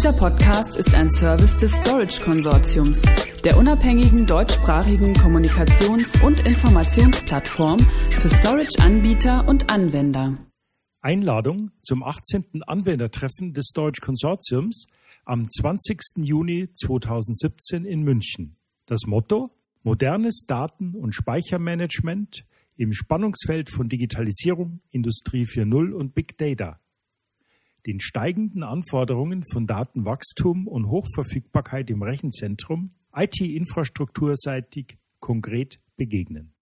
Dieser Podcast ist ein Service des Storage Konsortiums, der unabhängigen deutschsprachigen Kommunikations- und Informationsplattform für Storage-Anbieter und Anwender. Einladung zum 18. Anwendertreffen des Storage Konsortiums am 20. Juni 2017 in München. Das Motto Modernes Daten- und Speichermanagement im Spannungsfeld von Digitalisierung, Industrie 4.0 und Big Data den steigenden Anforderungen von Datenwachstum und Hochverfügbarkeit im Rechenzentrum IT-infrastrukturseitig konkret begegnen.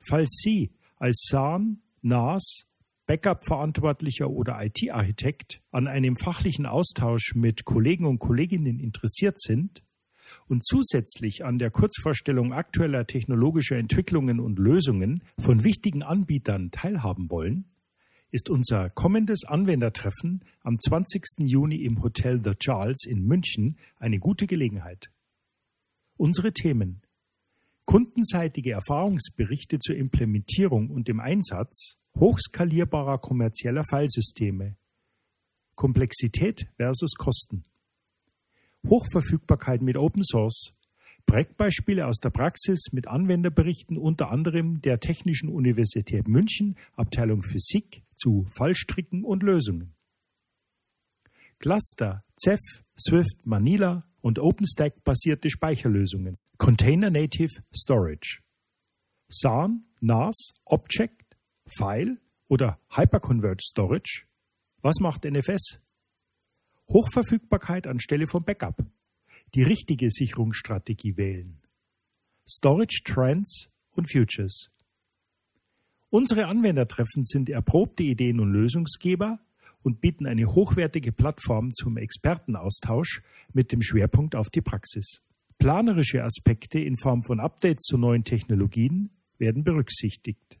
Falls Sie als SAN, NAS, Backup-Verantwortlicher oder IT-Architekt an einem fachlichen Austausch mit Kollegen und Kolleginnen interessiert sind und zusätzlich an der Kurzvorstellung aktueller technologischer Entwicklungen und Lösungen von wichtigen Anbietern teilhaben wollen, ist unser kommendes Anwendertreffen am 20. Juni im Hotel The Charles in München eine gute Gelegenheit. Unsere Themen kundenseitige Erfahrungsberichte zur Implementierung und dem Einsatz hochskalierbarer kommerzieller Filesysteme, Komplexität versus Kosten, Hochverfügbarkeit mit Open Source, Projektbeispiele aus der Praxis mit Anwenderberichten unter anderem der Technischen Universität München, Abteilung Physik zu Fallstricken und Lösungen. Cluster, Ceph, Swift, Manila und OpenStack basierte Speicherlösungen. Container Native Storage. SAN, NAS, Object, File oder Hyperconverged Storage. Was macht NFS? Hochverfügbarkeit anstelle von Backup die richtige Sicherungsstrategie wählen. Storage Trends und Futures. Unsere Anwendertreffen sind erprobte Ideen und Lösungsgeber und bieten eine hochwertige Plattform zum Expertenaustausch mit dem Schwerpunkt auf die Praxis. Planerische Aspekte in Form von Updates zu neuen Technologien werden berücksichtigt.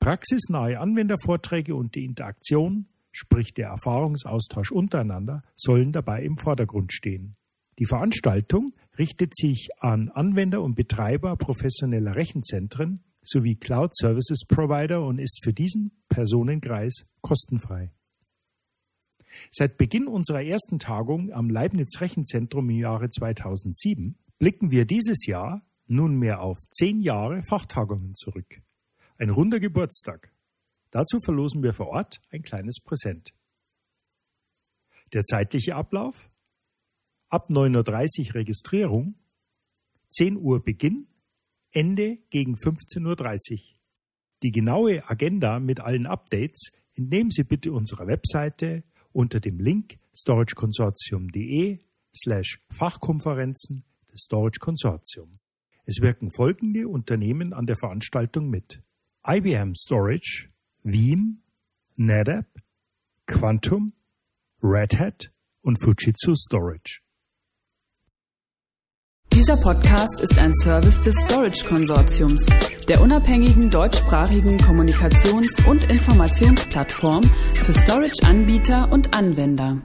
Praxisnahe Anwendervorträge und die Interaktion, sprich der Erfahrungsaustausch untereinander, sollen dabei im Vordergrund stehen. Die Veranstaltung richtet sich an Anwender und Betreiber professioneller Rechenzentren sowie Cloud Services Provider und ist für diesen Personenkreis kostenfrei. Seit Beginn unserer ersten Tagung am Leibniz Rechenzentrum im Jahre 2007 blicken wir dieses Jahr nunmehr auf zehn Jahre Fachtagungen zurück. Ein runder Geburtstag. Dazu verlosen wir vor Ort ein kleines Präsent. Der zeitliche Ablauf ab 9.30 Uhr Registrierung, 10 Uhr Beginn, Ende gegen 15.30 Uhr. Die genaue Agenda mit allen Updates entnehmen Sie bitte unserer Webseite unter dem Link storageconsortium.de slash Fachkonferenzen des Storage Consortium. Es wirken folgende Unternehmen an der Veranstaltung mit. IBM Storage, Veeam, NetApp, Quantum, Red Hat und Fujitsu Storage. Dieser Podcast ist ein Service des Storage Konsortiums, der unabhängigen deutschsprachigen Kommunikations- und Informationsplattform für Storage-Anbieter und Anwender.